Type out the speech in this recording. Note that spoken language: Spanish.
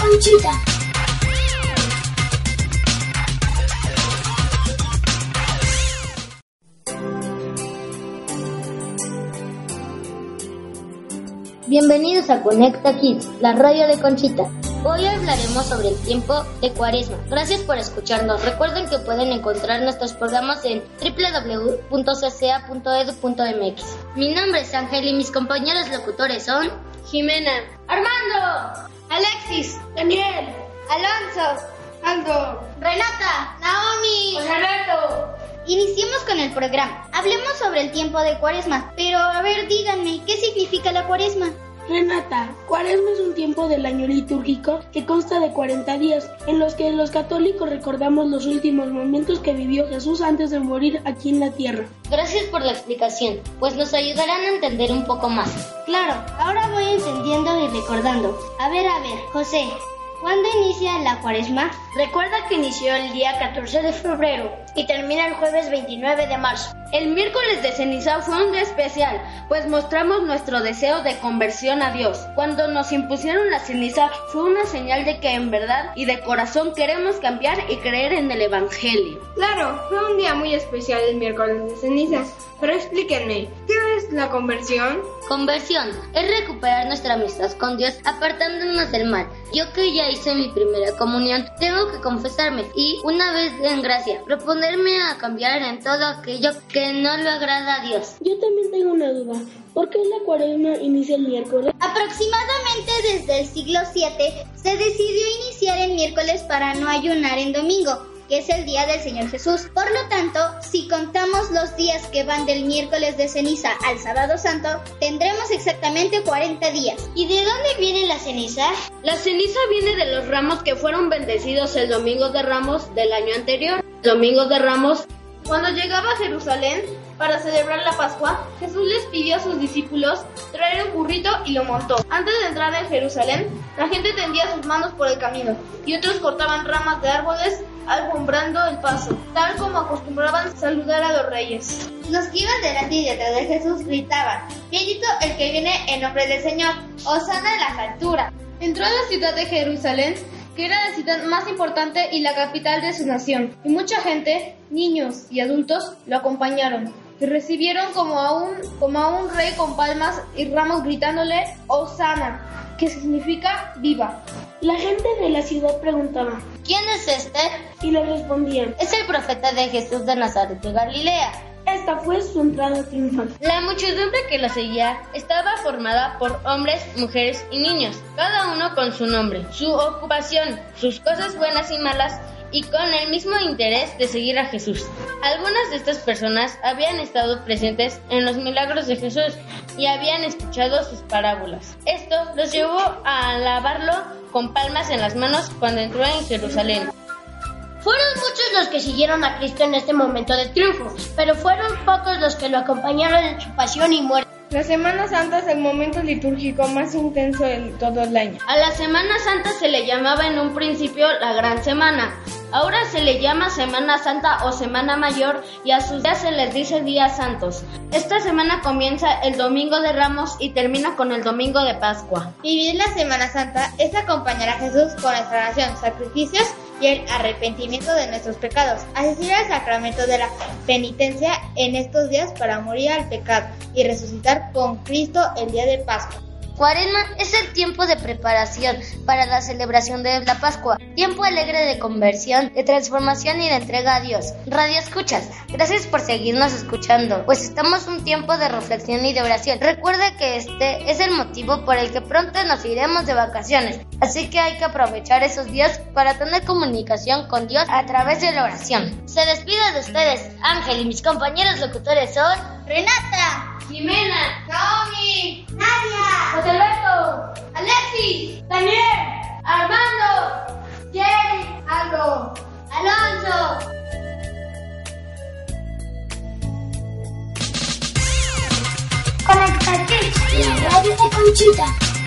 Conchita. Bienvenidos a Conecta Kids, la radio de Conchita. Hoy hablaremos sobre el tiempo de cuaresma. Gracias por escucharnos. Recuerden que pueden encontrar nuestros programas en www.cca.edu.mx. Mi nombre es Ángel y mis compañeros locutores son Jimena, Armando, Alexis, Daniel, Alonso, Aldo, Renata, Naomi, José Alberto. Iniciemos con el programa. Hablemos sobre el tiempo de cuaresma. Pero, a ver, díganme, ¿qué significa la cuaresma? Renata, Cuaresma es un tiempo del año litúrgico que consta de 40 días, en los que los católicos recordamos los últimos momentos que vivió Jesús antes de morir aquí en la tierra. Gracias por la explicación, pues nos ayudarán a entender un poco más. Claro, ahora voy entendiendo y recordando. A ver, a ver, José, ¿cuándo inicia la cuaresma? Recuerda que inició el día 14 de febrero y termina el jueves 29 de marzo. El miércoles de ceniza fue un día especial, pues mostramos nuestro deseo de conversión a Dios. Cuando nos impusieron la ceniza fue una señal de que en verdad y de corazón queremos cambiar y creer en el Evangelio. Claro, fue un día muy especial el miércoles de cenizas. Pero explíquenme, ¿qué es la conversión? Conversión es recuperar nuestra amistad con Dios apartándonos del mal. Yo que ya hice mi primera comunión, tengo que confesarme y, una vez en gracia, proponerme a cambiar en todo aquello que no le agrada a Dios. Yo también tengo una duda. ¿Por qué la cuaresma inicia el miércoles? Aproximadamente desde el siglo VII se decidió iniciar el miércoles para no ayunar en domingo, que es el día del Señor Jesús. Por lo tanto, si contamos los días que van del miércoles de ceniza al sábado santo, tendremos exactamente 40 días. ¿Y de dónde viene la ceniza? La ceniza viene de los ramos que fueron bendecidos el domingo de Ramos del año anterior. Domingo de Ramos Cuando llegaba a Jerusalén para celebrar la Pascua, Jesús les pidió a sus discípulos traer un burrito y lo montó. Antes de entrar en Jerusalén, la gente tendía sus manos por el camino y otros cortaban ramas de árboles alfombrando el paso, tal como acostumbraban saludar a los reyes. Los que iban delante y detrás de Jesús gritaban, Bendito el que viene en nombre del Señor, Osana en las alturas. Entró a la ciudad de Jerusalén, que era la ciudad más importante y la capital de su nación, y mucha gente, niños y adultos, lo acompañaron. Y recibieron como a un, como a un rey con palmas y ramos gritándole Osana, que significa viva. La gente de la ciudad preguntaba ¿Quién es este? y le respondían. Es el profeta de Jesús de Nazaret de Galilea. Esta fue su entrada triunfal. La muchedumbre que lo seguía estaba formada por hombres, mujeres y niños, cada uno con su nombre, su ocupación, sus cosas buenas y malas y con el mismo interés de seguir a Jesús. Algunas de estas personas habían estado presentes en los milagros de Jesús y habían escuchado sus parábolas. Esto los llevó a alabarlo con palmas en las manos cuando entró en Jerusalén. Fueron muchos los que siguieron a Cristo en este momento de triunfo, pero fueron pocos los que lo acompañaron en su pasión y muerte. La Semana Santa es el momento litúrgico más intenso de todo el año. A la Semana Santa se le llamaba en un principio la Gran Semana. Ahora se le llama Semana Santa o Semana Mayor y a sus días se les dice días santos. Esta semana comienza el Domingo de Ramos y termina con el Domingo de Pascua. Vivir la Semana Santa es acompañar a Jesús con nuestra oración, sacrificios y el arrepentimiento de nuestros pecados, asistir al sacramento de la penitencia en estos días para morir al pecado y resucitar con Cristo el día de Pascua. Cuaresma es el tiempo de preparación para la celebración de la Pascua, tiempo alegre de conversión, de transformación y de entrega a Dios. Radio Escuchas, gracias por seguirnos escuchando, pues estamos un tiempo de reflexión y de oración. Recuerda que este es el motivo por el que pronto nos iremos de vacaciones, así que hay que aprovechar esos días para tener comunicación con Dios a través de la oración. Se despide de ustedes Ángel y mis compañeros locutores son Renata, Jimena, Naomi, Nadia, José Alberto, Alexis, Daniel, Armando, Jerry, Aldo, Alonso. Conecta Kids, la radio de Conchita.